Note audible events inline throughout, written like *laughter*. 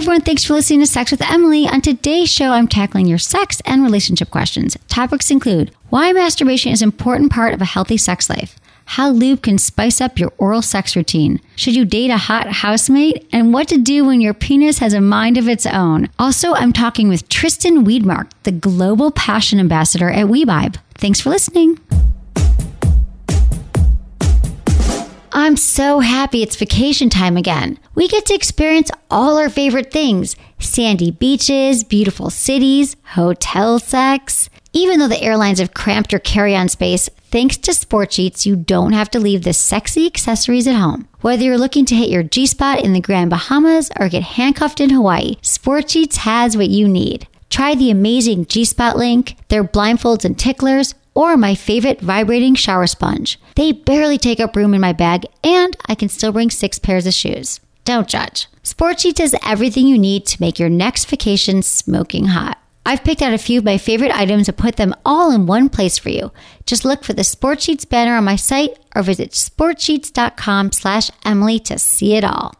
everyone, thanks for listening to Sex with Emily. On today's show, I'm tackling your sex and relationship questions. Topics include why masturbation is an important part of a healthy sex life, how lube can spice up your oral sex routine, should you date a hot housemate, and what to do when your penis has a mind of its own. Also, I'm talking with Tristan Weedmark, the global passion ambassador at WeVibe. Thanks for listening. I'm so happy it's vacation time again. We get to experience all our favorite things sandy beaches, beautiful cities, hotel sex. Even though the airlines have cramped your carry on space, thanks to Sport Sheets, you don't have to leave the sexy accessories at home. Whether you're looking to hit your G spot in the Grand Bahamas or get handcuffed in Hawaii, Sport Sheets has what you need. Try the amazing G Spot link, their blindfolds and ticklers, or my favorite vibrating shower sponge. They barely take up room in my bag, and I can still bring six pairs of shoes. Don't judge. Sport Sheets has everything you need to make your next vacation smoking hot. I've picked out a few of my favorite items and put them all in one place for you. Just look for the Sport Sheets banner on my site or visit sportsheets.com slash Emily to see it all.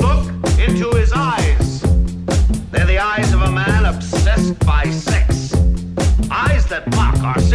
Look into his eyes.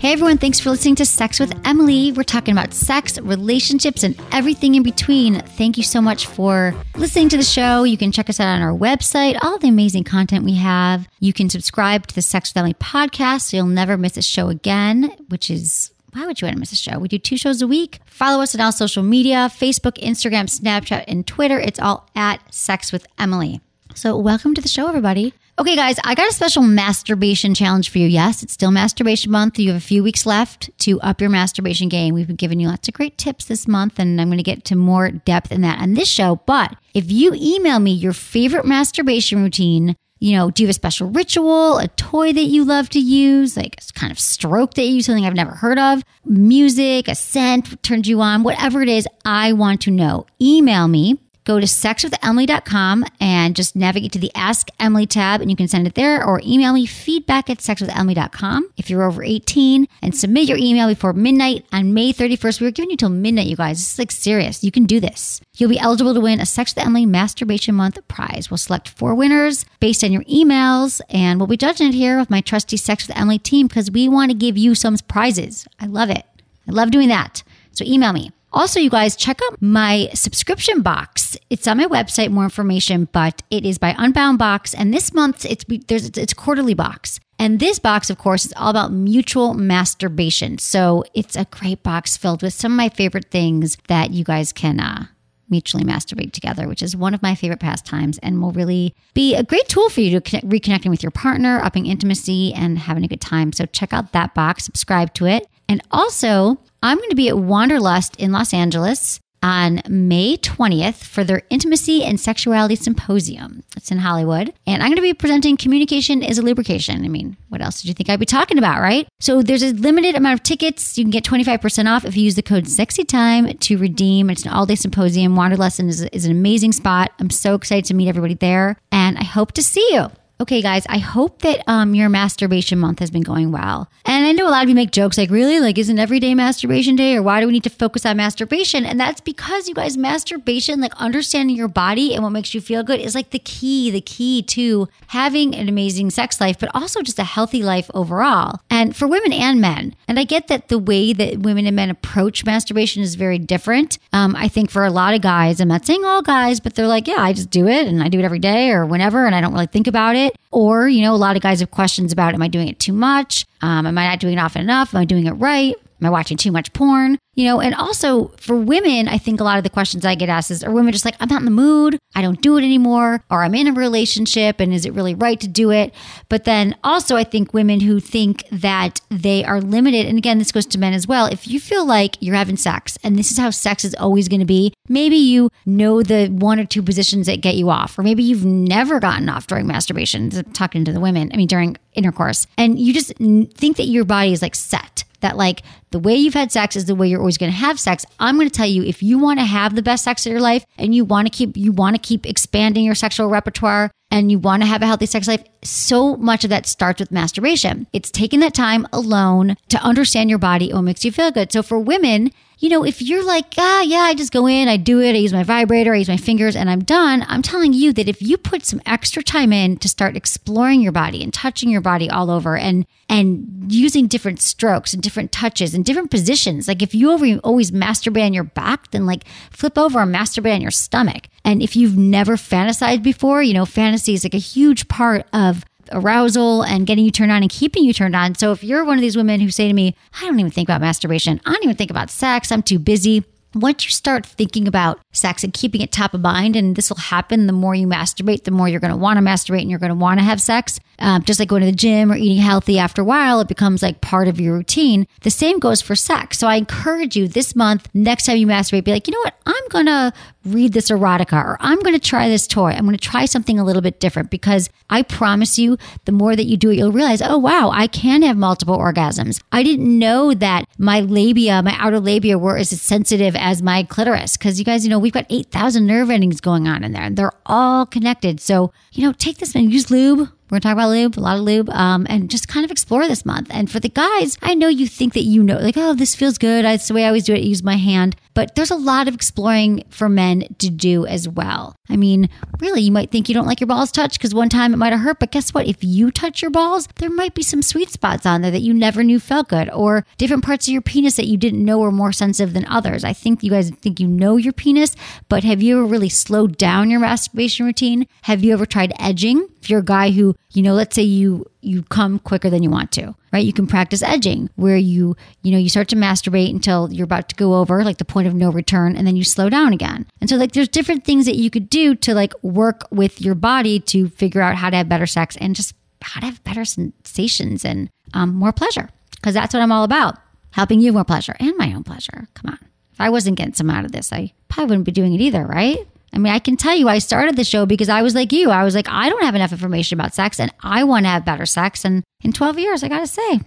Hey everyone, thanks for listening to Sex with Emily. We're talking about sex, relationships, and everything in between. Thank you so much for listening to the show. You can check us out on our website, all the amazing content we have. You can subscribe to the Sex with Emily podcast so you'll never miss a show again, which is why would you want to miss a show? We do two shows a week. Follow us on all social media Facebook, Instagram, Snapchat, and Twitter. It's all at Sex with Emily. So, welcome to the show, everybody. Okay, guys, I got a special masturbation challenge for you. Yes, it's still masturbation month. You have a few weeks left to up your masturbation game. We've been giving you lots of great tips this month, and I'm going to get to more depth in that on this show. But if you email me your favorite masturbation routine, you know, do you have a special ritual, a toy that you love to use, like a kind of stroke that you use, something I've never heard of, music, a scent turns you on, whatever it is, I want to know. Email me go to sexwithemily.com and just navigate to the Ask Emily tab and you can send it there or email me feedback at sexwithemily.com if you're over 18 and submit your email before midnight on May 31st. We are giving you till midnight, you guys. This is like serious. You can do this. You'll be eligible to win a Sex with Emily Masturbation Month prize. We'll select four winners based on your emails and we'll be judging it here with my trusty Sex with Emily team because we want to give you some prizes. I love it. I love doing that. So email me. Also, you guys, check out my subscription box. It's on my website, more information, but it is by Unbound Box. And this month, it's there's it's quarterly box. And this box, of course, is all about mutual masturbation. So it's a great box filled with some of my favorite things that you guys can uh, mutually masturbate together, which is one of my favorite pastimes and will really be a great tool for you to connect, reconnecting with your partner, upping intimacy, and having a good time. So check out that box, subscribe to it. And also, I'm going to be at Wanderlust in Los Angeles on May 20th for their Intimacy and Sexuality Symposium. It's in Hollywood. And I'm going to be presenting Communication is a Lubrication. I mean, what else did you think I'd be talking about, right? So there's a limited amount of tickets. You can get 25% off if you use the code SEXYTIME to redeem. It's an all day symposium. Wanderlust is, is an amazing spot. I'm so excited to meet everybody there. And I hope to see you. Okay, guys, I hope that um, your masturbation month has been going well. And I know a lot of you make jokes like, really? Like, isn't every day masturbation day? Or why do we need to focus on masturbation? And that's because you guys, masturbation, like understanding your body and what makes you feel good is like the key, the key to having an amazing sex life, but also just a healthy life overall. And for women and men. And I get that the way that women and men approach masturbation is very different. Um, I think for a lot of guys, I'm not saying all guys, but they're like, yeah, I just do it and I do it every day or whenever, and I don't really think about it. Or, you know, a lot of guys have questions about am I doing it too much? Um, am I not doing it often enough? Am I doing it right? Am I watching too much porn? You know, and also for women, I think a lot of the questions I get asked is are women just like, I'm not in the mood, I don't do it anymore, or I'm in a relationship and is it really right to do it? But then also, I think women who think that they are limited, and again, this goes to men as well. If you feel like you're having sex and this is how sex is always going to be, maybe you know the one or two positions that get you off, or maybe you've never gotten off during masturbation, talking to the women, I mean, during intercourse, and you just think that your body is like set that like the way you've had sex is the way you're always going to have sex. I'm going to tell you if you want to have the best sex of your life and you want to keep you want to keep expanding your sexual repertoire and you want to have a healthy sex life, so much of that starts with masturbation. It's taking that time alone to understand your body what makes you feel good. So for women, you know, if you're like, ah, yeah, I just go in, I do it, I use my vibrator, I use my fingers, and I'm done, I'm telling you that if you put some extra time in to start exploring your body and touching your body all over and and using different strokes and different touches and different positions, like if you always masturbate on your back, then like flip over and masturbate on your stomach. And if you've never fantasized before, you know, fantasy is like a huge part of arousal and getting you turned on and keeping you turned on. So if you're one of these women who say to me, I don't even think about masturbation, I don't even think about sex, I'm too busy. Once you start thinking about sex and keeping it top of mind, and this will happen the more you masturbate, the more you're going to want to masturbate and you're going to want to have sex. Um, just like going to the gym or eating healthy after a while, it becomes like part of your routine. The same goes for sex. So I encourage you this month, next time you masturbate, be like, you know what? I'm going to read this erotica or I'm going to try this toy. I'm going to try something a little bit different because I promise you, the more that you do it, you'll realize, oh, wow, I can have multiple orgasms. I didn't know that my labia, my outer labia were as sensitive as my clitoris because you guys, you know, we've got 8,000 nerve endings going on in there and they're all connected. So, you know, take this and use lube we're going to talk about lube, a lot of lube, um, and just kind of explore this month. And for the guys, I know you think that you know, like, oh, this feels good. It's the way I always do it. I use my hand. But there's a lot of exploring for men to do as well. I mean, really, you might think you don't like your balls touched because one time it might have hurt. But guess what? If you touch your balls, there might be some sweet spots on there that you never knew felt good, or different parts of your penis that you didn't know were more sensitive than others. I think you guys think you know your penis, but have you ever really slowed down your masturbation routine? Have you ever tried edging? If you're a guy who, you know, let's say you you come quicker than you want to, right? You can practice edging where you, you know, you start to masturbate until you're about to go over like the point of no return and then you slow down again. And so like there's different things that you could do to like work with your body to figure out how to have better sex and just how to have better sensations and um, more pleasure. Cause that's what I'm all about. Helping you more pleasure and my own pleasure. Come on. If I wasn't getting some out of this, I probably wouldn't be doing it either, right? I mean, I can tell you, I started the show because I was like you. I was like, I don't have enough information about sex and I want to have better sex. And in 12 years, I got to say,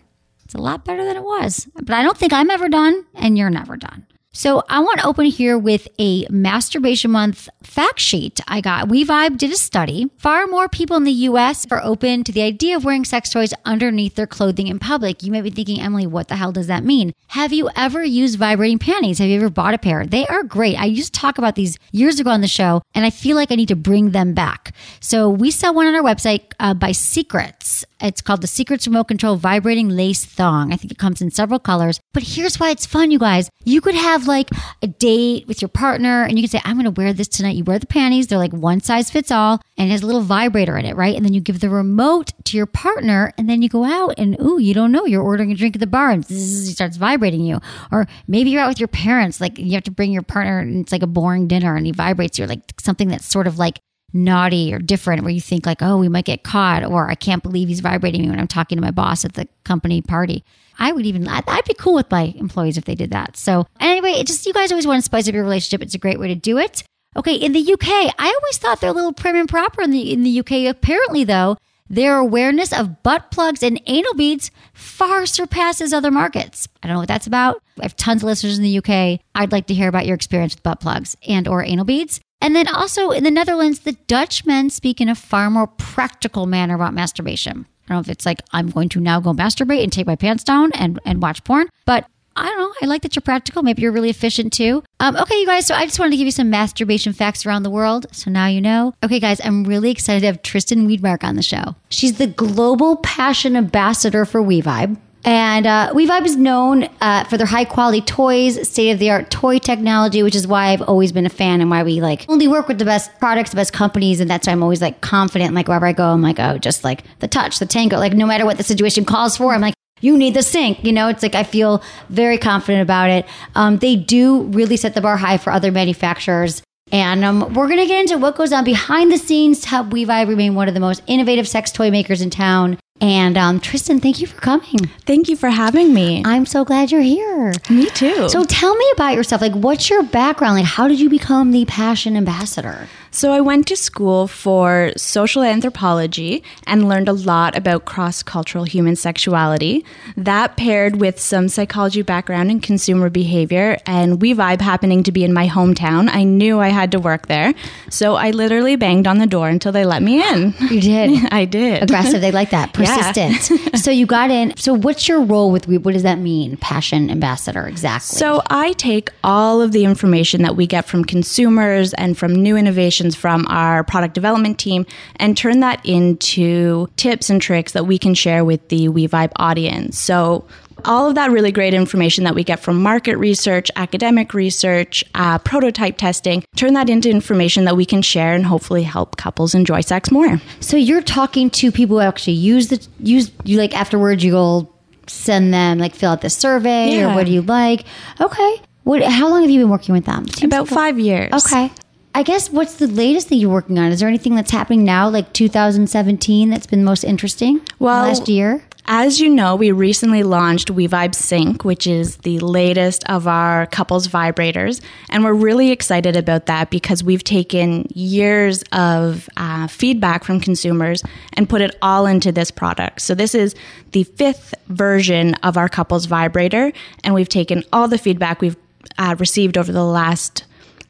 it's a lot better than it was. But I don't think I'm ever done and you're never done. So I want to open here with a masturbation month fact sheet I got. We Vibe did a study. Far more people in the US are open to the idea of wearing sex toys underneath their clothing in public. You may be thinking, Emily, what the hell does that mean? Have you ever used vibrating panties? Have you ever bought a pair? They are great. I used to talk about these years ago on the show, and I feel like I need to bring them back. So we sell one on our website uh, by Secrets. It's called the Secrets Remote Control Vibrating Lace Thong. I think it comes in several colors. But here's why it's fun, you guys. You could have like a date with your partner and you can say, I'm going to wear this tonight. You wear the panties. They're like one size fits all and it has a little vibrator in it, right? And then you give the remote to your partner and then you go out and, ooh, you don't know. You're ordering a drink at the bar and it starts vibrating you. Or maybe you're out with your parents. Like you have to bring your partner and it's like a boring dinner and he vibrates you like something that's sort of like naughty or different where you think like, oh, we might get caught, or I can't believe he's vibrating me when I'm talking to my boss at the company party. I would even, I'd be cool with my employees if they did that. So anyway, it just, you guys always want to spice up your relationship. It's a great way to do it. Okay. In the UK, I always thought they're a little prim and proper in the, in the UK. Apparently though, their awareness of butt plugs and anal beads far surpasses other markets. I don't know what that's about. I have tons of listeners in the UK. I'd like to hear about your experience with butt plugs and or anal beads. And then also in the Netherlands, the Dutch men speak in a far more practical manner about masturbation. I don't know if it's like I'm going to now go masturbate and take my pants down and, and watch porn, but I don't know. I like that you're practical. Maybe you're really efficient too. Um, okay, you guys. So I just wanted to give you some masturbation facts around the world. So now you know. Okay, guys, I'm really excited to have Tristan Weedmark on the show. She's the global passion ambassador for WeVibe. And uh, WeVibe is known uh, for their high quality toys, state of the art toy technology, which is why I've always been a fan and why we like only work with the best products, the best companies, and that's why I'm always like confident. Like wherever I go, I'm like, oh, just like the touch, the tango. Like no matter what the situation calls for, I'm like, you need the Sync. You know, it's like I feel very confident about it. Um, they do really set the bar high for other manufacturers. And um, we're going to get into what goes on behind the scenes to help WeVibe remain one of the most innovative sex toy makers in town And um, Tristan, thank you for coming. Thank you for having me. I'm so glad you're here. Me too. So tell me about yourself. Like, what's your background? Like, how did you become the passion ambassador? So I went to school for social anthropology and learned a lot about cross-cultural human sexuality. That paired with some psychology background in consumer behavior and We Vibe happening to be in my hometown, I knew I had to work there. So I literally banged on the door until they let me in. You did. *laughs* I did. Aggressive. They like that. *laughs* Yeah. Persistent. so you got in. So what's your role with We? What does that mean? Passion ambassador. Exactly. So I take all of the information that we get from consumers and from new innovations from our product development team and turn that into tips and tricks that we can share with the WeVibe audience. So all of that really great information that we get from market research, academic research, uh, prototype testing, turn that into information that we can share and hopefully help couples enjoy sex more. So you're talking to people who actually use the use you like afterwards. You'll send them like fill out the survey or what do you like? Okay. What? How long have you been working with them? Seems About like a- five years. Okay. I guess what's the latest thing you're working on? Is there anything that's happening now, like 2017, that's been most interesting? Well, last year. As you know, we recently launched WeVibe Sync, which is the latest of our couples vibrators. And we're really excited about that because we've taken years of uh, feedback from consumers and put it all into this product. So, this is the fifth version of our couples vibrator. And we've taken all the feedback we've uh, received over the last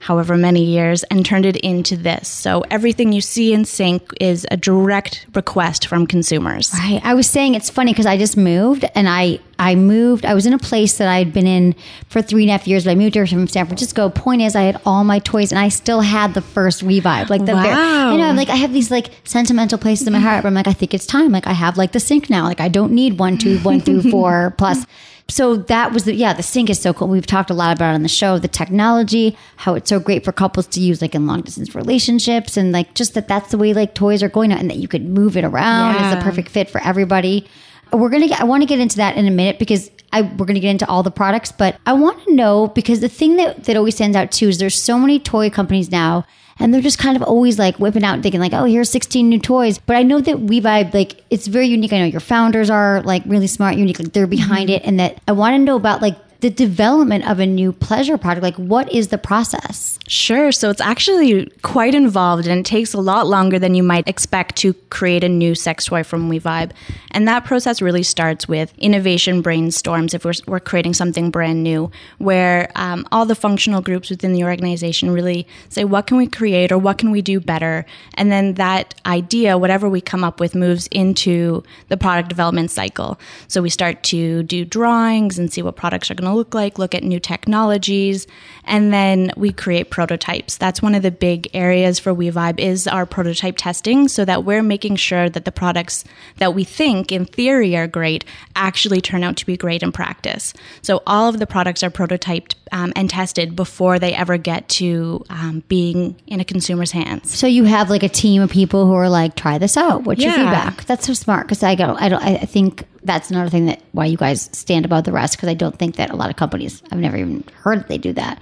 however many years and turned it into this. So everything you see in Sync is a direct request from consumers. Right. I was saying it's funny because I just moved and I I moved. I was in a place that I'd been in for three and a half years, but I moved here from San Francisco. Point is, I had all my toys and I still had the first WeVibe. Like the very, Wow. you know, I'm like I have these like sentimental places in my heart. But I'm like, I think it's time. Like I have like the Sync now. Like I don't need one, two, one through *laughs* four plus. So that was the yeah, the sync is so cool. We've talked a lot about it on the show, the technology, how it's so great for couples to use like in long distance relationships and like just that that's the way like toys are going out and that you could move it around. Yeah. a perfect fit for everybody. We're gonna get I want to get into that in a minute because I we're gonna get into all the products, but I want to know because the thing that, that always stands out too is there's so many toy companies now and they're just kind of always like whipping out thinking like, oh, here's 16 new toys. But I know that We Vibe, like, it's very unique. I know your founders are like really smart, unique, like they're behind mm-hmm. it. And that I want to know about like the development of a new pleasure product. Like, what is the process? Sure. So it's actually quite involved and it takes a lot longer than you might expect to create a new sex toy from WeVibe. And that process really starts with innovation brainstorms if we're, we're creating something brand new, where um, all the functional groups within the organization really say, what can we create or what can we do better? And then that idea, whatever we come up with, moves into the product development cycle. So we start to do drawings and see what products are going to look like, look at new technologies, and then we create prototypes. That's one of the big areas for WeVibe is our prototype testing so that we're making sure that the products that we think in theory are great actually turn out to be great in practice. So all of the products are prototyped um, and tested before they ever get to um, being in a consumer's hands. So you have like a team of people who are like, try this out. What's your feedback? That's so smart because I go, I don't, I I think that's another thing that why you guys stand above the rest because I don't think that a lot of companies, I've never even heard that they do that.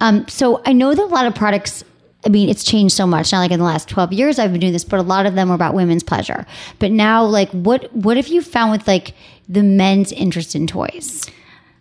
Um, so I know that a lot of products. I mean, it's changed so much. Not like in the last twelve years I've been doing this, but a lot of them were about women's pleasure. But now, like, what what have you found with like the men's interest in toys?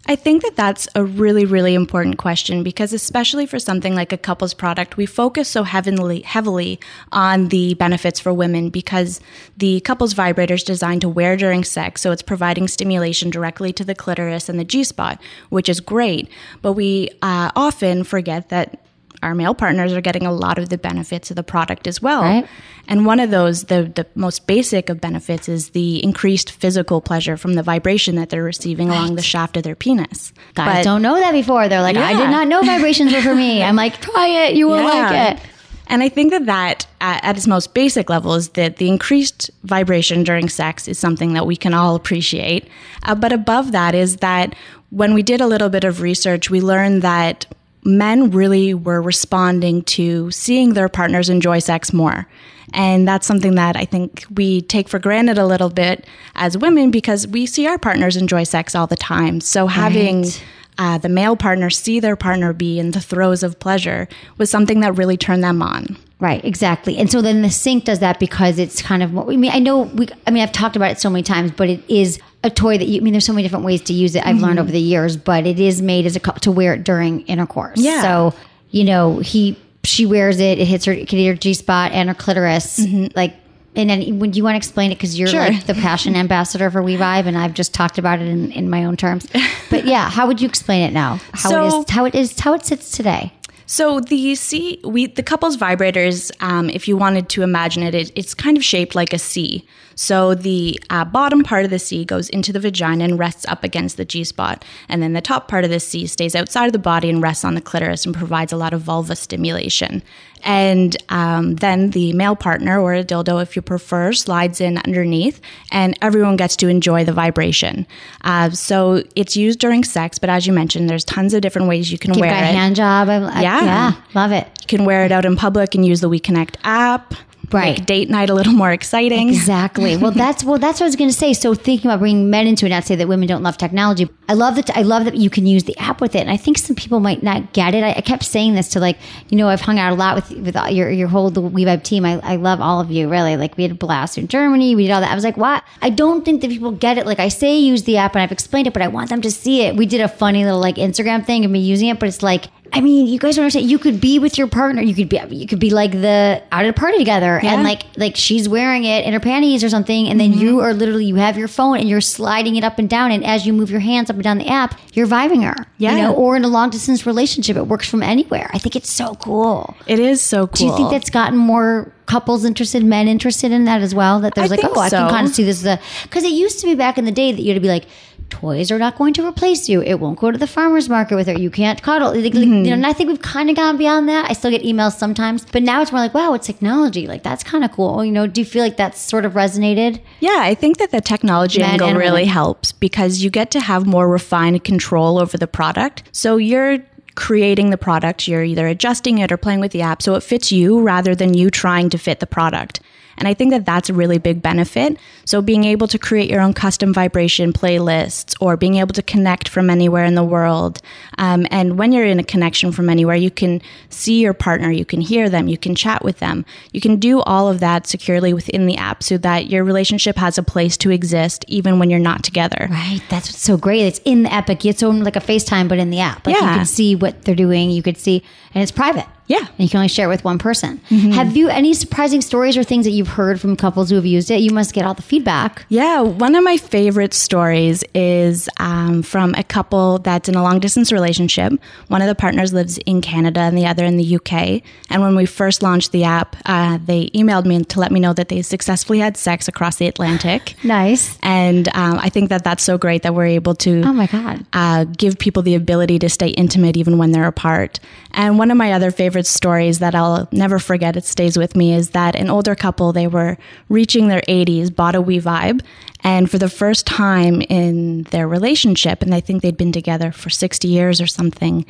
I think that that's a really, really important question because, especially for something like a couples product, we focus so heavily, heavily on the benefits for women because the couples vibrator is designed to wear during sex. So it's providing stimulation directly to the clitoris and the G spot, which is great. But we uh, often forget that our male partners are getting a lot of the benefits of the product as well. Right. And one of those, the, the most basic of benefits, is the increased physical pleasure from the vibration that they're receiving along the shaft of their penis. Guys But- don't know that before. They're like, I did not know vibrations were for me. *laughs* I'm like, try it, you will Yeah. like it. And I think that that, at, at its most basic level, is that the increased vibration during sex is something that we can all appreciate. Uh, but above that is that when we did a little bit of research, we learned that men really were responding to seeing their partners enjoy sex more. And that's something that I think we take for granted a little bit as women because we see our partners enjoy sex all the time. So having Right. uh, the male partner see their partner be in the throes of pleasure was something that really turned them on. Right, exactly. And so then the Sync does that because it's kind of what I mean. I know we, I mean, I've talked about it so many times, but it is a toy that you, I mean, there's so many different ways to use it. I've learned mm-hmm. over the years, but it is made as a cup to wear it during intercourse. Yeah. So, you know, he, she wears it, it hits her, it hit her G spot and her clitoris. Mm-hmm. Like, and then when you want to explain it, because you're Sure. like the passion *laughs* ambassador for WeVibe, and I've just talked about it in, in my own terms. But yeah, how would you explain it now? How it So- is, how it is, how it sits today. So the C, we the couples vibrators, um, if you wanted to imagine it, it, it's kind of shaped like a C. So the uh, bottom part of the C goes into the vagina and rests up against the G spot, and then the top part of the C stays outside of the body and rests on the clitoris and provides a lot of vulva stimulation. And um, then the male partner or a dildo, if you prefer, slides in underneath, and everyone gets to enjoy the vibration. Uh, so it's used during sex, but as you mentioned, there's tons of different ways you can Give wear it. hand job. I, I- Yeah. yeah, love it. You can wear it out in public and use the We Connect app. Right. Make date night a little more exciting. Exactly. Well, *laughs* that's well, that's what I was going to say. So thinking about bringing men into it, not say that women don't love technology. I love that. I love that you can use the app with it, and I think some people might not get it. I, I kept saying this to like, you know, I've hung out a lot with with your your whole the WeVibe team. I, I love all of you. Really, like we had a blast in Germany. We did all that. I was like, what? I don't think that people get it. Like I say, use the app, and I've explained it, but I want them to see it. We did a funny little like Instagram thing of me using it, but it's like. I mean, you guys don't understand. You could be with your partner. You could be, you could be like the out at a party together, and like like she's wearing it in her panties or something, and then mm-hmm. you are literally you have your phone and you're sliding it up and down, and as you move your hands up and down the app, you're vibing her. Yeah. you know, or in a long distance relationship, it works from anywhere. I think it's so cool. It is so cool. Do you think that's gotten more couples interested, men interested in that as well? That there's I like, oh, I can kind of see this as a because it used to be back in the day that you had to be like. Toys are not going to replace you. It won't go to the farmer's market with her. You can't cuddle. Like, Mm-hmm. You know, and I think we've kind of gone beyond that. I still get emails sometimes, but now it's more like, wow, it's technology. Like that's kind of cool. You know, do you feel like that's sort of resonated? Yeah, I think that the technology Men angle really women. helps because you get to have more refined control over the product. So you're creating the product, you're either adjusting it or playing with the app so it fits you rather than you trying to fit the product. And I think that that's a really big benefit. So being able to create your own custom vibration playlists or being able to connect from anywhere in the world. Um, and when you're in a connection from anywhere, you can see your partner, you can hear them, you can chat with them. You can do all of that securely within the app so that your relationship has a place to exist even when you're not together. Right. That's what's so great. It's in the app. Like it's on like a FaceTime, but in the app. Like you can see what they're doing. You could see, and it's private. Yeah. And you can only share it with one person. Mm-hmm. Have you any surprising stories or things that you've heard from couples who have used it? You must get all the feedback. Yeah, one of my favorite stories is um, from a couple that's in a long distance relationship. One of the partners lives in Canada and the other in the UK. And when we first launched the app, uh, they emailed me to let me know that they successfully had sex across the Atlantic. *laughs* Nice. And um, I think that that's so great that we're able to Oh my God. uh, give people the ability to stay intimate even when they're apart. And one of my other favorite stories that I'll never forget, it stays with me, is that an older couple, they were reaching their 80s, bought a WeVibe, and for the first time in their relationship, and I think they'd been together for 60 years or something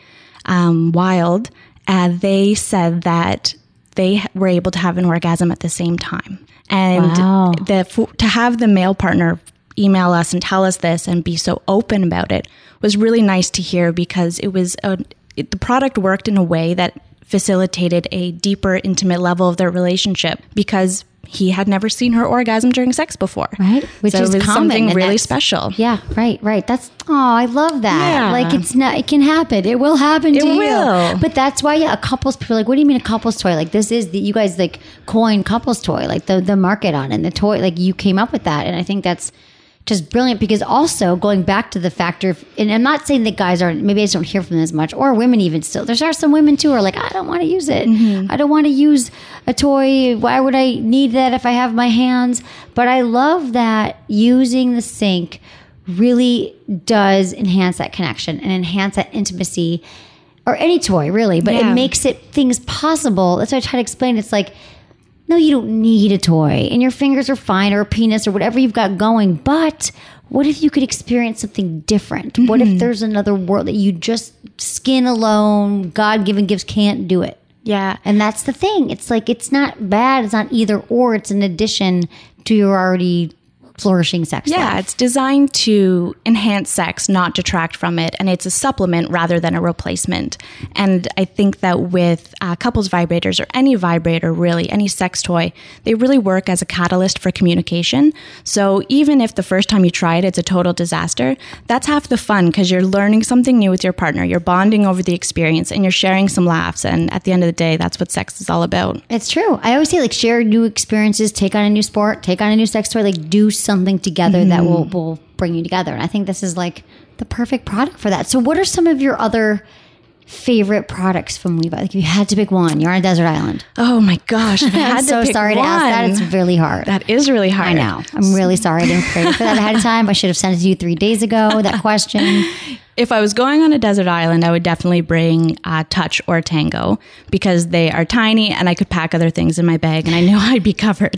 um, wild, uh, they said that they were able to have an orgasm at the same time. And Wow. the, to have the male partner email us and tell us this and be so open about it was really nice to hear because it was a, it, the product worked in a way that facilitated a deeper intimate level of their relationship because he had never seen her orgasm during sex before Right. Which so is something really special Yeah, right, right. That's oh, I love that. Yeah. Like it's not it can happen. It will happen to It you. will. But that's why yeah, a couples people like, what do you mean a couples toy? Like this is the you guys like coin couples toy, like the the market on it and the toy, like you came up with that. And I think that's just brilliant because also going back to the factor of, and I'm not saying that guys aren't maybe I just don't hear from them as much or women even still. There are some women too who are like, I don't want to use it. Mm-hmm. I don't want to use a toy. Why would I need that if I have my hands? But I love that using the Sync really does enhance that connection and enhance that intimacy or any toy really, but Yeah. it makes it things possible. That's what I try to explain. It's like no, you don't need a toy, and your fingers are fine, or a penis, or whatever you've got going. But what if you could experience something different? What Mm-hmm. if there's another world that you just skin alone, God given gifts can't do it? yeah And that's the thing. It's like it's not bad. It's not either or. It's an addition to your already flourishing sex Yeah, life. it's designed to enhance sex, not detract from it, and it's a supplement rather than a replacement. And I think that with uh, couples vibrators or any vibrator, really, any sex toy, they really work as a catalyst for communication. So even if the first time you try it, it's a total disaster, that's half the fun because you're learning something new with your partner, you're bonding over the experience, and you're sharing some laughs. And at the end of the day, that's what sex is all about. It's true. I always say like share new experiences, take on a new sport, take on a new sex toy, like do something together that will will bring you together. And I think this is like the perfect product for that. So what are some of your other favorite products from Levi? Like if you had to pick one, you're on a desert island. Oh my gosh. I *laughs* to so sorry to ask that. It's really hard. that is really hard. I know. I'm really sorry I didn't prepare for that ahead of *laughs* time. I should have sent it to you three days ago, that question. If I was going on a desert island, I would definitely bring uh, Touch or Tango because they are tiny and I could pack other things in my bag and I know *laughs* I'd be covered.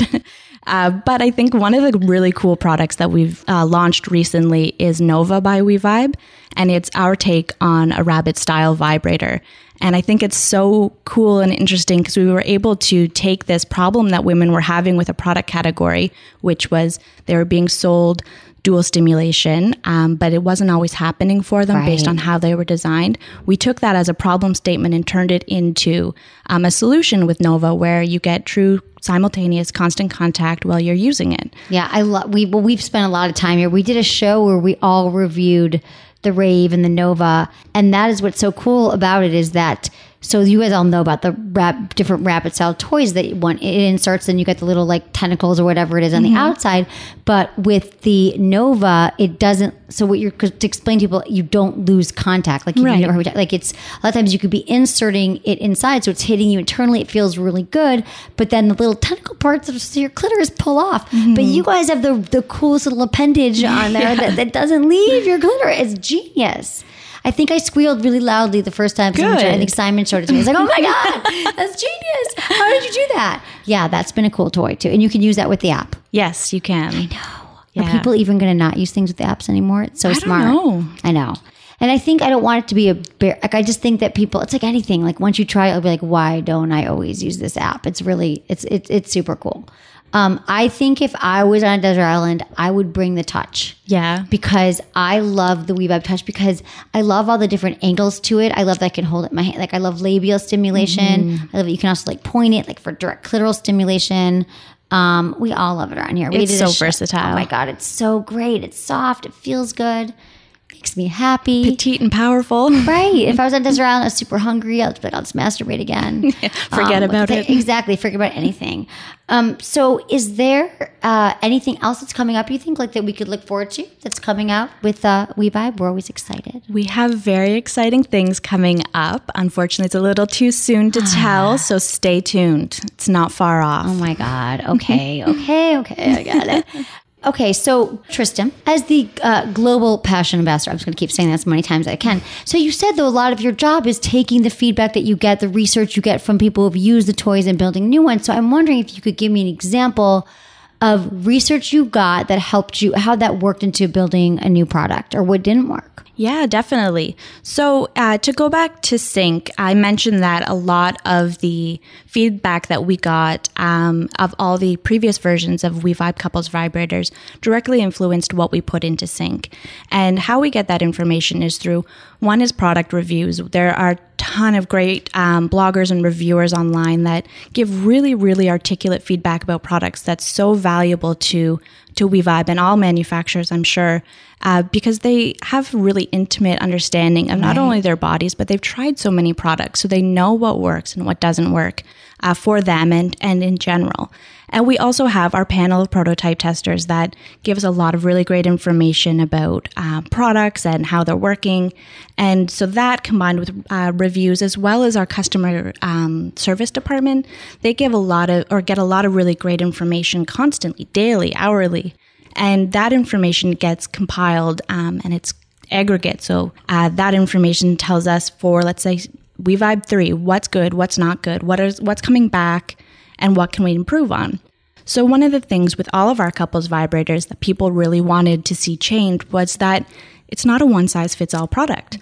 Uh, but I think one of the really cool products that we've uh, launched recently is Nova by WeVibe, and it's our take on a rabbit style vibrator. And I think it's so cool and interesting because we were able to take this problem that women were having with a product category, which was they were being sold dual stimulation, um, but it wasn't always happening for them based on how they were designed. We took that as a problem statement and turned it into um, a solution with Nova, where you get true simultaneous constant contact while you're using it. Yeah, I love we well we've spent a lot of time here. We did a show where we all reviewed the Rave and the Nova, and that is what's so cool about it is that so you guys all know about the rap, different rabbit style toys that one it inserts and you get the little like tentacles or whatever it is on the mm-hmm. outside, but with the Nova it doesn't. So what you're to explain to people, you don't lose contact. Like if Right. never like it's a lot of times you could be inserting it inside, so it's hitting you internally. It feels really good, but then the little tentacle parts of your clitoris pull off. Mm-hmm. But you guys have the the coolest little appendage on there *laughs* that, that doesn't leave your clitoris. It's genius. I think I squealed really loudly the first time. tried- I think Simon showed it to me. He's like, "Oh my *laughs* god, that's genius! How did you do that?" Yeah, that's been a cool toy too, and you can use that with the app. Yes, you can. I know. Are people even going to not use things with the apps anymore? It's so don't smart. know. I know. And I think I don't want it to be a bear. Like I just think that people, it's like anything. Like once you try, it, it'll be like, why don't I always use this app? It's really, it's it's it's super cool. Um, I think if I was on a desert island, I would bring the touch Yeah. because I love the WeVibe touch because I love all the different angles to it. I love that I can hold it in my hand. Like I love labial stimulation. I love that you can also like point it like for direct clitoral stimulation. Um, we all love it around here. We It's so versatile. Oh my god, it's so great. It's soft. It feels good. Makes me happy. Petite and powerful. *laughs* Right. If I was on desert island, *laughs* I was super hungry. I'll just be like, I'll just masturbate again. *laughs* Forget Um, about it. Exactly. Forget about anything. Um, so, is there uh, anything else that's coming up? You think like that we could look forward to that's coming out with uh, WeVibe? We're always excited. We have very exciting things coming up. Unfortunately, it's a little too soon to *sighs* tell, so stay tuned. It's not far off. Oh my God. Okay. okay. Okay. I got it. Okay, so Tristan, as the uh, global passion ambassador, I'm just going to keep saying that as many times as I can. So you said though a lot of your job is taking the feedback that you get, the research you get from people who've used the toys and building new ones. So I'm wondering if you could give me an example of research you got that helped you, how that worked into building a new product, or what didn't work. Yeah, definitely. So, uh, to go back to Sync, I mentioned that a lot of the feedback that we got um, of all the previous versions of We Vibe Couples vibrators directly influenced what we put into Sync. And how we get that information is through one is product reviews. There are a ton of great um, bloggers and reviewers online that give really, really articulate feedback about products that's so valuable to to WeVibe and all manufacturers, I'm sure, uh, because they have really intimate understanding of not only their bodies, but they've tried so many products, so they know what works and what doesn't work uh, for them and and in general. And we also have our panel of prototype testers that give us a lot of really great information about uh, products and how they're working. And so that combined with uh, reviews as well as our customer um, service department, they give a lot of or get a lot of really great information constantly, daily, hourly. And that information gets compiled um, and it's aggregate. So uh, that information tells us for, let's say, we vibe three, what's good, what's not good, what is what's coming back, and what can we improve on. So one of the things with all of our couples vibrators that people really wanted to see change was that it's not a one size fits all product.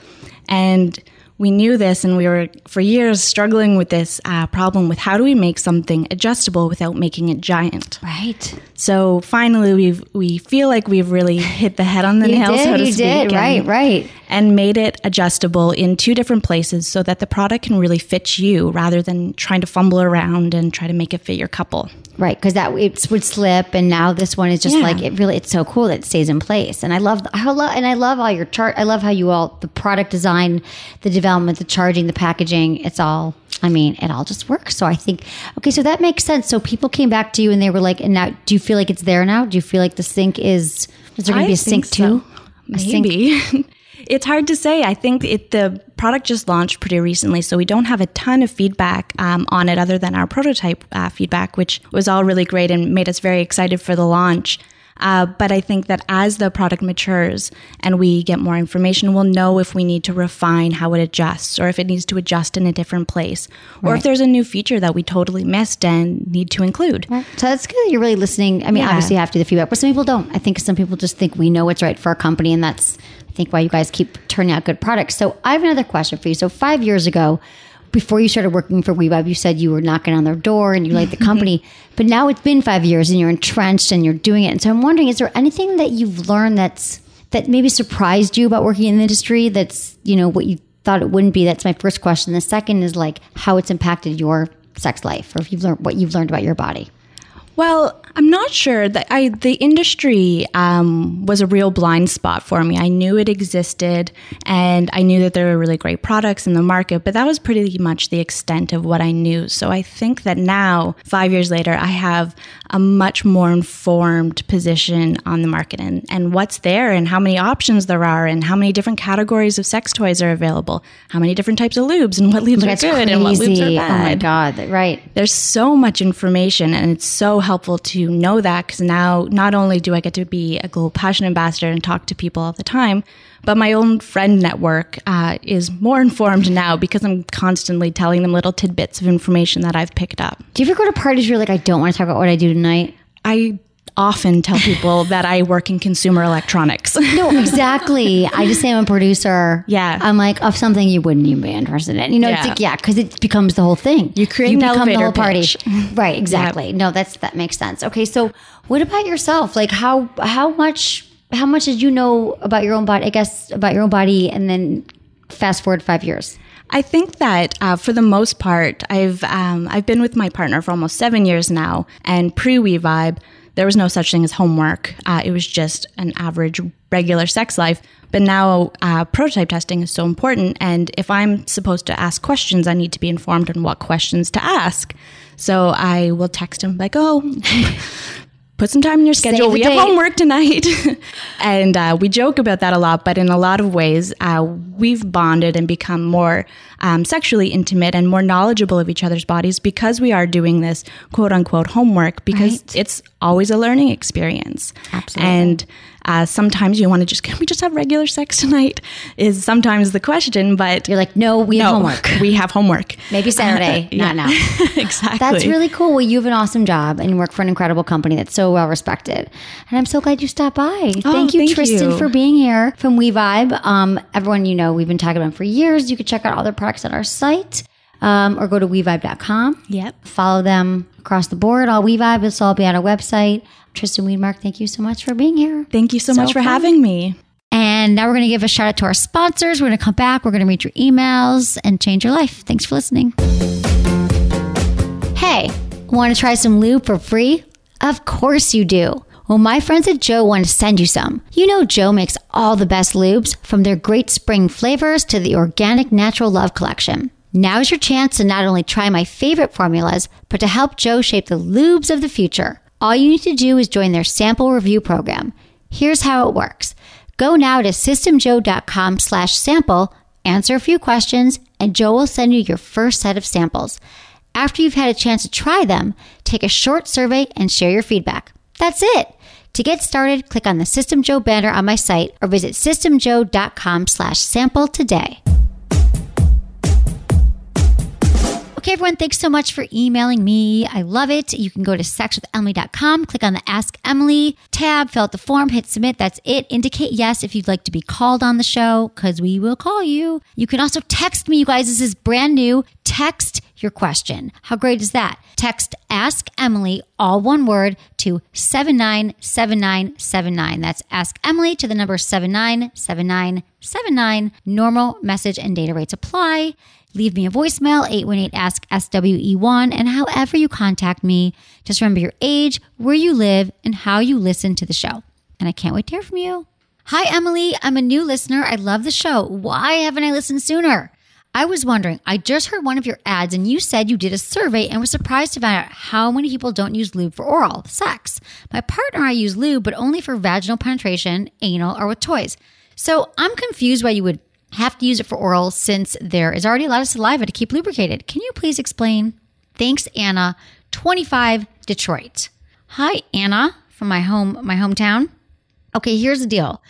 And we knew this and we were for years struggling with this uh, problem with how do we make something adjustable without making it giant. Right. So finally, we we feel like we've really hit the head on the *laughs* You nail, did, so to you speak, did. and- Right, right. and made it adjustable in two different places so that the product can really fit you rather than trying to fumble around and try to make it fit your couple. Right, because that it would slip, and now this one is just Yeah. like it. Really, it's so cool that it stays in place, and I love, I love, and I love all your chart. I love how you all the product design, the development, the charging, the packaging. It's all. I mean, it all just works. So I think okay, so that makes sense. So people came back to you and they were like, and now, do you feel like it's there now? Do you feel like the Sync is? Is there going to be a Sync so. too? Maybe. *laughs* it's hard to say. I think it, the product just launched pretty recently, so we don't have a ton of feedback um, on it other than our prototype uh, feedback, which was all really great and made us very excited for the launch. Uh, but I think that as the product matures and we get more information, we'll know if we need to refine how it adjusts or if it needs to adjust in a different place or if there's a new feature that we totally missed and need to include. So that's good. You're really listening. I mean, Yeah. obviously, you have to do the feedback, but some people don't. I think some people just think we know what's right for our company, and that's I think why you guys keep turning out good products. So I have another question for you. So five years ago, before you started working for WeVibe, you said you were knocking on their door and you liked the company, *laughs* but now it's been five years and you're entrenched and you're doing it. And so I'm wondering, is there anything that you've learned that's that maybe surprised you about working in the industry? That's you know what you thought it wouldn't be. That's my first question. The second is like how it's impacted your sex life, or if you've learned what you've learned about your body. Well, I'm not sure that I the industry um, was a real blind spot for me. I knew it existed, and I knew that there were really great products in the market, but that was pretty much the extent of what I knew. So I think that now, five years later, I have a much more informed position on the market and, and what's there, and how many options there are, and how many different categories of sex toys are available, how many different types of lubes, and what lubes That's are good and what lubes are bad Oh my god! Right. there's so much information and it's so helpful to know that because now not only do I get to be a global passion ambassador and talk to people all the time, but my own friend network uh, is more informed now because I'm constantly telling them little tidbits of information that I've picked up. Do you ever go to parties where you're like, I don't want to talk about what I do tonight? I often tell people that I work in consumer electronics. No, *laughs* exactly. I just say I'm a producer. Yeah. I'm like of something you wouldn't even be interested in. You know, it's Yeah. like yeah, because it becomes the whole thing. You create an become the whole party. pitch. *laughs* Right. Exactly. No, that's that makes sense. Okay, so what about yourself? Like how how much how much did you know about your own body? I guess about your own body, and then fast forward five years. I think that uh, for the most part, I've um, I've been with my partner for almost seven years now, and pre We Vibe, there was no such thing as homework. Uh, it was just an average, regular sex life. But now, uh, prototype testing is so important, and if I'm supposed to ask questions, I need to be informed on what questions to ask. So I will text him like, "Oh." Put some time in your schedule. We have homework tonight. *laughs* and uh, we joke about that a lot, but in a lot of ways, uh, we've bonded and become more um, sexually intimate and more knowledgeable of each other's bodies because we are doing this quote unquote homework because Right. it's always a learning experience. Absolutely. And uh, sometimes you want to just, can we just have regular sex tonight? Is sometimes the question, but You're like, no, we have no, homework. we have homework. Maybe Saturday, *laughs* not now. *laughs* exactly. That's really cool. Well, you have an awesome job and you work for an incredible company that's so well respected. And I'm so glad you stopped by. thank you, thank Tristan, you. for being here from WeVibe. Um, everyone, you know, we've been talking about them for years. You can check out all their products on our site um, or go to WeVibe.com. Yep. Follow them across the board. All WeVibe, this will all be on our website. Tristan Weedmark, thank you so much for being here. Thank you so, So much for fun. having me. And now we're going to give a shout out to our sponsors. We're going to come back. We're going to read your emails and change your life. Thanks for listening. Hey, want to try some lube for free? Of course you do. Well, my friends at JO want to send you some. You know, JO makes all the best lubes from their great spring flavors to the organic natural love collection. Now's your chance to not only try my favorite formulas, but to help JO shape the lubes of the future. All you need to do is join their sample review program. Here's how it works. Go now to systemjo.com slash sample, answer a few questions, and JO will send you your first set of samples. After you've had a chance to try them, take a short survey and share your feedback. That's it. To get started, click on the System JO banner on my site or visit systemjo.com slash sample today. Okay, everyone, thanks so much for emailing me. I love it. You can go to sexwithemily.com, click on the Ask Emily tab, fill out the form, hit submit. That's it. Indicate yes if you'd like to be called on the show, because we will call you. You can also text me, you guys. This is brand new. Text your question. How great is that? Text Ask Emily, all one word, to 797979. That's Ask Emily to the number 797979. Normal message and data rates apply. Leave me a voicemail, 818 Ask SWE1, and however you contact me, just remember your age, where you live, and how you listen to the show. And I can't wait to hear from you. Hi, Emily. I'm a new listener. I love the show. Why haven't I listened sooner? I was wondering, I just heard one of your ads and you said you did a survey and were surprised to find out how many people don't use lube for oral sex. My partner and I use lube, but only for vaginal penetration, anal, or with toys. So I'm confused why you would have to use it for oral since there is already a lot of saliva to keep lubricated. Can you please explain? Thanks, Anna, 25 Detroit. Hi, Anna, from my home, my hometown. Okay, here's the deal.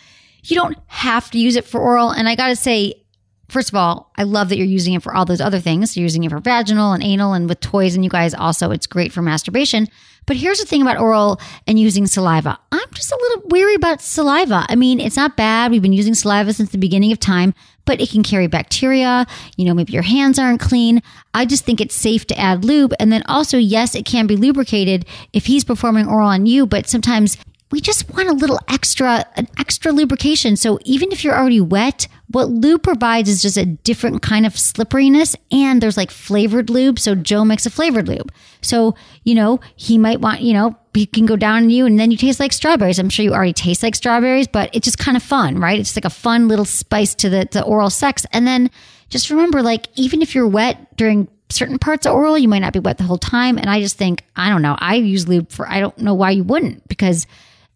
You don't have to use it for oral, and I gotta say, First of all, I love that you're using it for all those other things. You're using it for vaginal and anal and with toys, and you guys also, it's great for masturbation. But here's the thing about oral and using saliva. I'm just a little weary about saliva. I mean, it's not bad. We've been using saliva since the beginning of time, but it can carry bacteria. You know, maybe your hands aren't clean. I just think it's safe to add lube. And then also, yes, it can be lubricated if he's performing oral on you, but sometimes we just want a little extra, an extra lubrication. So even if you're already wet, what lube provides is just a different kind of slipperiness. And there's like flavored lube. So JO makes a flavored lube. So, you know, he might want, you know, he can go down on you and then you taste like strawberries. I'm sure you already taste like strawberries, but it's just kind of fun, right? It's like a fun little spice to the, the oral sex. And then just remember, like, even if you're wet during certain parts of oral, you might not be wet the whole time. And I just think, I don't know, I use lube for, I don't know why you wouldn't because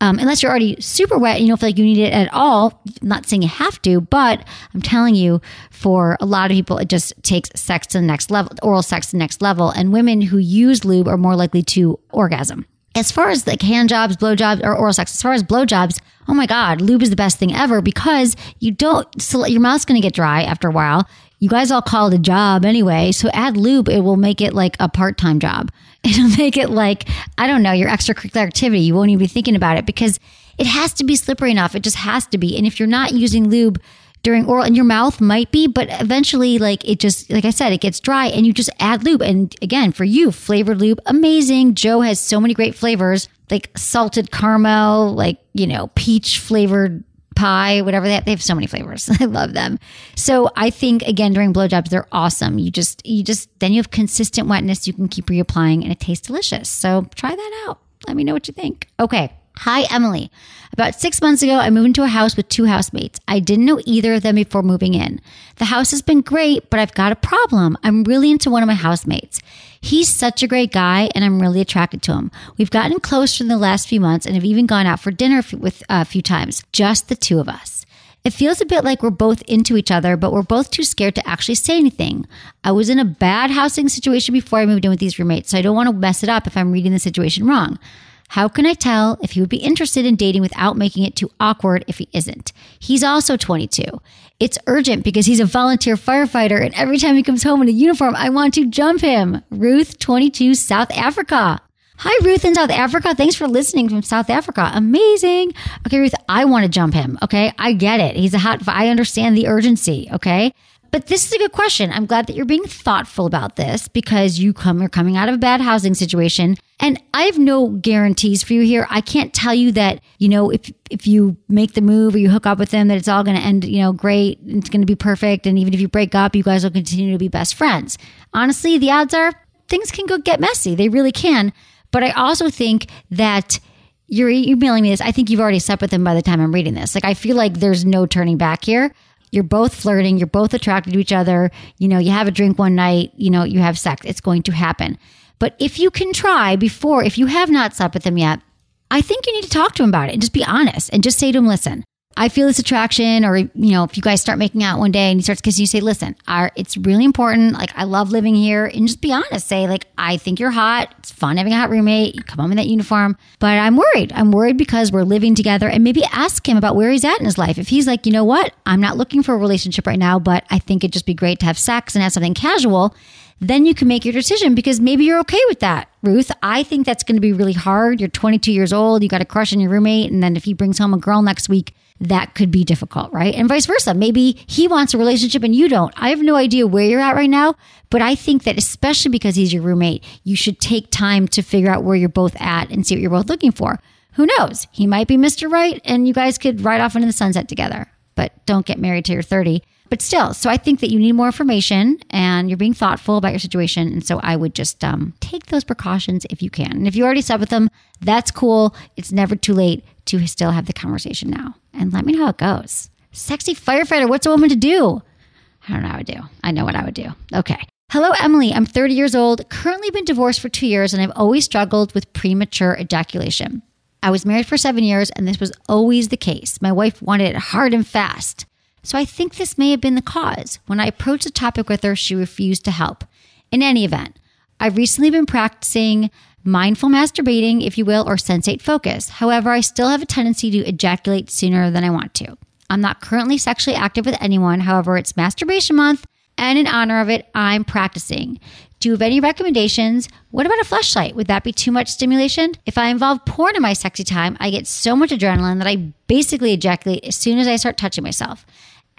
um, unless you're already super wet and you don't feel like you need it at all. I'm not saying you have to, but I'm telling you, for a lot of people, it just takes sex to the next level, oral sex to the next level. And women who use lube are more likely to orgasm. As far as like hand jobs, blow jobs, or oral sex, as far as blow jobs, oh my God, lube is the best thing ever because you don't, your mouth's going to get dry after a while. You guys all call it a job anyway. So add lube, it will make it like a part time job. *laughs* It'll make it like, I don't know, your extracurricular activity. You won't even be thinking about it because it has to be slippery enough. It just has to be. And if you're not using lube, during oral and your mouth might be, but eventually, like it just, like I said, it gets dry and you just add lube. And again, for you, flavored lube, amazing. JO has so many great flavors like salted caramel, like, you know, peach flavored pie, whatever they have. They have so many flavors. *laughs* I love them. So I think again during blowjobs, they're awesome. You just you just then you have consistent wetness. You can keep reapplying and it tastes delicious. So try that out. Let me know what you think. Okay. Hi, Emily. About six months ago, I moved into a house with two housemates. I didn't know either of them before moving in. The house has been great, but I've got a problem. I'm really into one of my housemates. He's such a great guy, and I'm really attracted to him. We've gotten closer in the last few months and have even gone out for dinner with uh, a few times, just the two of us. It feels a bit like we're both into each other, but we're both too scared to actually say anything. I was in a bad housing situation before I moved in with these roommates, so I don't want to mess it up if I'm reading the situation wrong. How can I tell if he would be interested in dating without making it too awkward if he isn't? He's also 22. It's urgent because he's a volunteer firefighter, and every time he comes home in a uniform, I want to jump him. Ruth, 22, South Africa. Hi, Ruth in South Africa. Thanks for listening from South Africa. Amazing. Okay, Ruth, I want to jump him. Okay, I get it. He's a hot, I understand the urgency. Okay. But this is a good question. I'm glad that you're being thoughtful about this because you come, you're coming out of a bad housing situation. And I have no guarantees for you here. I can't tell you that, you know, if, if you make the move or you hook up with them, that it's all going to end, you know, great. It's going to be perfect. And even if you break up, you guys will continue to be best friends. Honestly, the odds are things can go get messy. They really can. But I also think that you're emailing me this. I think you've already slept with him by the time I'm reading this. Like, I feel like there's no turning back here you're both flirting, you're both attracted to each other, you know, you have a drink one night, you know, you have sex, it's going to happen. But if you can try before, if you have not slept with them yet, I think you need to talk to him about it and just be honest and just say to him, listen, I feel this attraction, or, you know, if you guys start making out one day and he starts kissing you, say, listen, our, it's really important. Like, I love living here. And just be honest. Say, like, I think you're hot. It's fun having a hot roommate. You come home in that uniform. But I'm worried. I'm worried because we're living together and maybe ask him about where he's at in his life. If he's like, you know what? I'm not looking for a relationship right now, but I think it'd just be great to have sex and have something casual then you can make your decision because maybe you're okay with that. Ruth, I think that's going to be really hard. You're 22 years old, you got a crush on your roommate, and then if he brings home a girl next week, that could be difficult, right? And vice versa. Maybe he wants a relationship and you don't. I have no idea where you're at right now, but I think that especially because he's your roommate, you should take time to figure out where you're both at and see what you're both looking for. Who knows? He might be Mr. Right and you guys could ride off into the sunset together, but don't get married till you're 30. But still, so I think that you need more information and you're being thoughtful about your situation. And so I would just um, take those precautions if you can. And if you already slept with them, that's cool. It's never too late to still have the conversation now. And let me know how it goes. Sexy firefighter, what's a woman to do? I don't know how I would do. I know what I would do. Okay. Hello, Emily. I'm 30 years old, currently been divorced for two years, and I've always struggled with premature ejaculation. I was married for seven years, and this was always the case. My wife wanted it hard and fast. So I think this may have been the cause. When I approached the topic with her, she refused to help. In any event, I've recently been practicing mindful masturbating, if you will, or sensate focus. However, I still have a tendency to ejaculate sooner than I want to. I'm not currently sexually active with anyone. However, it's masturbation month, and in honor of it, I'm practicing. Do you have any recommendations? What about a Fleshlight? Would that be too much stimulation? If I involve porn in my sexy time, I get so much adrenaline that I basically ejaculate as soon as I start touching myself.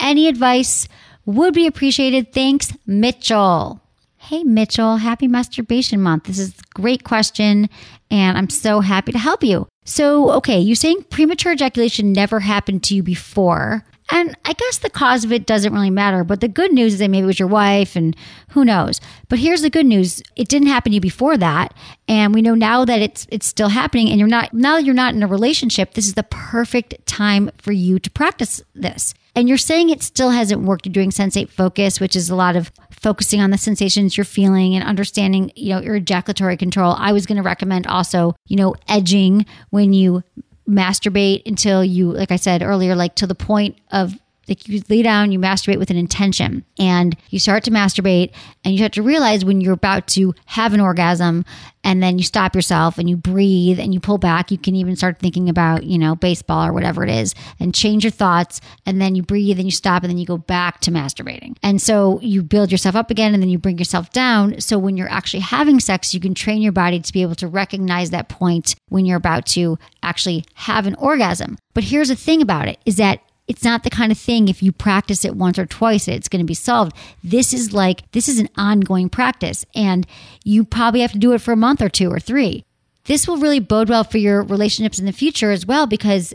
Any advice would be appreciated. Thanks, Mitchell. Hey, Mitchell, happy masturbation month. This is a great question, and I'm so happy to help you. So, okay, you're saying premature ejaculation never happened to you before. And I guess the cause of it doesn't really matter. But the good news is that maybe it was your wife and who knows. But here's the good news. It didn't happen to you before that. And we know now that it's it's still happening and you're not now that you're not in a relationship, this is the perfect time for you to practice this. And you're saying it still hasn't worked. You're doing sensate focus, which is a lot of focusing on the sensations you're feeling and understanding, you know, your ejaculatory control. I was going to recommend also, you know, edging when you masturbate until you, like I said earlier, like to the point of like you lay down, you masturbate with an intention and you start to masturbate and you have to realize when you're about to have an orgasm and then you stop yourself and you breathe and you pull back. You can even start thinking about, you know, baseball or whatever it is and change your thoughts. And then you breathe and you stop and then you go back to masturbating. And so you build yourself up again and then you bring yourself down. So when you're actually having sex, you can train your body to be able to recognize that point when you're about to actually have an orgasm. But here's the thing about it is that it's not the kind of thing if you practice it once or twice it's going to be solved. This is like this is an ongoing practice and you probably have to do it for a month or two or three. This will really bode well for your relationships in the future as well because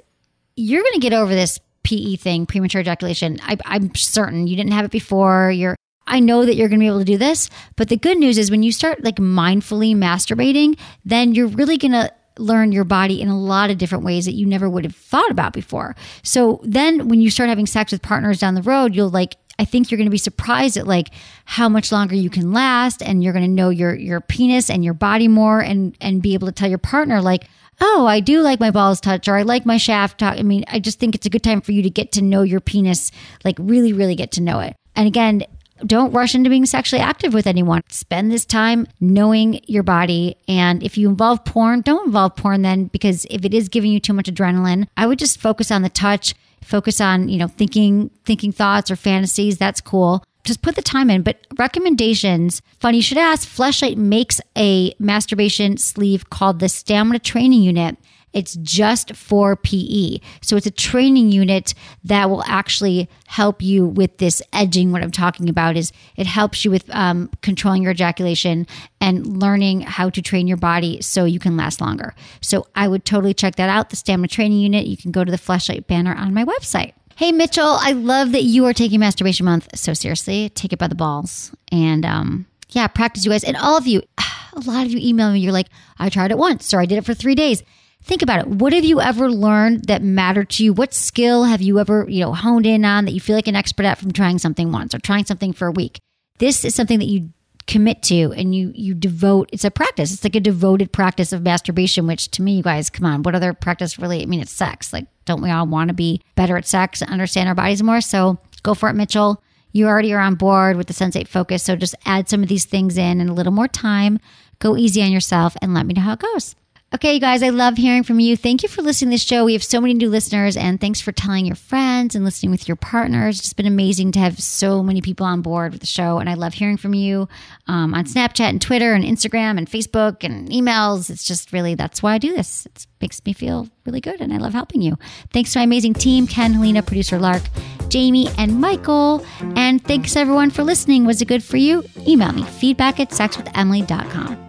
you're going to get over this PE thing, premature ejaculation. I, I'm certain you didn't have it before. You're I know that you're going to be able to do this, but the good news is when you start like mindfully masturbating, then you're really going to learn your body in a lot of different ways that you never would have thought about before. So then when you start having sex with partners down the road, you'll like I think you're going to be surprised at like how much longer you can last and you're going to know your your penis and your body more and and be able to tell your partner like oh, I do like my balls touch or I like my shaft talk. I mean, I just think it's a good time for you to get to know your penis, like really, really get to know it. And again, don't rush into being sexually active with anyone. Spend this time knowing your body. And if you involve porn, don't involve porn then, because if it is giving you too much adrenaline, I would just focus on the touch, focus on, you know, thinking, thinking thoughts or fantasies. That's cool. Just put the time in. But recommendations, funny, you should ask. Fleshlight makes a masturbation sleeve called the Stamina Training Unit. It's just for PE. So it's a training unit that will actually help you with this edging. What I'm talking about is it helps you with um, controlling your ejaculation and learning how to train your body so you can last longer. So I would totally check that out. The stamina training unit. You can go to the Fleshlight banner on my website. Hey Mitchell, I love that you are taking masturbation month so seriously. Take it by the balls and um, yeah, practice you guys and all of you. *sighs* A lot of you email me. You're like, I tried it once, or I did it for three days think about it. What have you ever learned that mattered to you? What skill have you ever, you know, honed in on that you feel like an expert at from trying something once or trying something for a week? This is something that you commit to and you you devote it's a practice it's like a devoted practice of masturbation which to me you guys come on what other practice really i mean it's sex like don't we all want to be better at sex and understand our bodies more so go for it mitchell you already are on board with the sensate focus so just add some of these things in and a little more time go easy on yourself and let me know how it goes Okay, you guys, I love hearing from you. Thank you for listening to this show. We have so many new listeners, and thanks for telling your friends and listening with your partners. It's been amazing to have so many people on board with the show, and I love hearing from you um, on Snapchat and Twitter and Instagram and Facebook and emails. It's just really that's why I do this. It makes me feel really good, and I love helping you. Thanks to my amazing team Ken, Helena, producer Lark, Jamie, and Michael. And thanks everyone for listening. Was it good for you? Email me feedback at sexwithemily.com.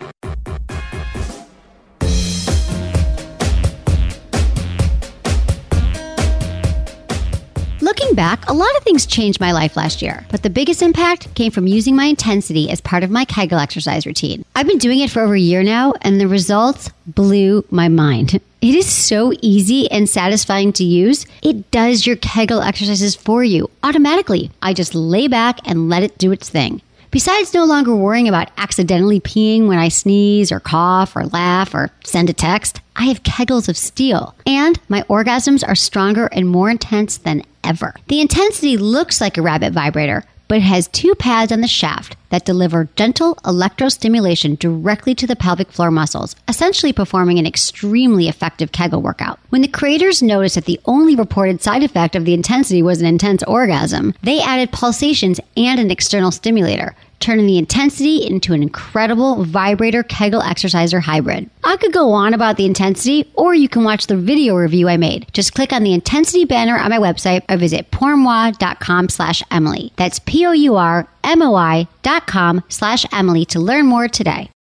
back, a lot of things changed my life last year, but the biggest impact came from using my intensity as part of my Kegel exercise routine. I've been doing it for over a year now, and the results blew my mind. *laughs* It is so easy and satisfying to use. It does your Kegel exercises for you automatically. I just lay back and let it do its thing. Besides no longer worrying about accidentally peeing when I sneeze or cough or laugh or send a text, I have kegels of steel. And my orgasms are stronger and more intense than ever. The intensity looks like a rabbit vibrator, but it has two pads on the shaft that deliver gentle electrostimulation directly to the pelvic floor muscles, essentially performing an extremely effective Kegel workout. When the creators noticed that the only reported side effect of the intensity was an intense orgasm, they added pulsations and an external stimulator turning the intensity into an incredible vibrator Kegel exerciser hybrid. I could go on about the intensity, or you can watch the video review I made. Just click on the intensity banner on my website or visit pourmoi.com slash Emily. That's P-O-U-R-M-O-I dot com slash Emily to learn more today.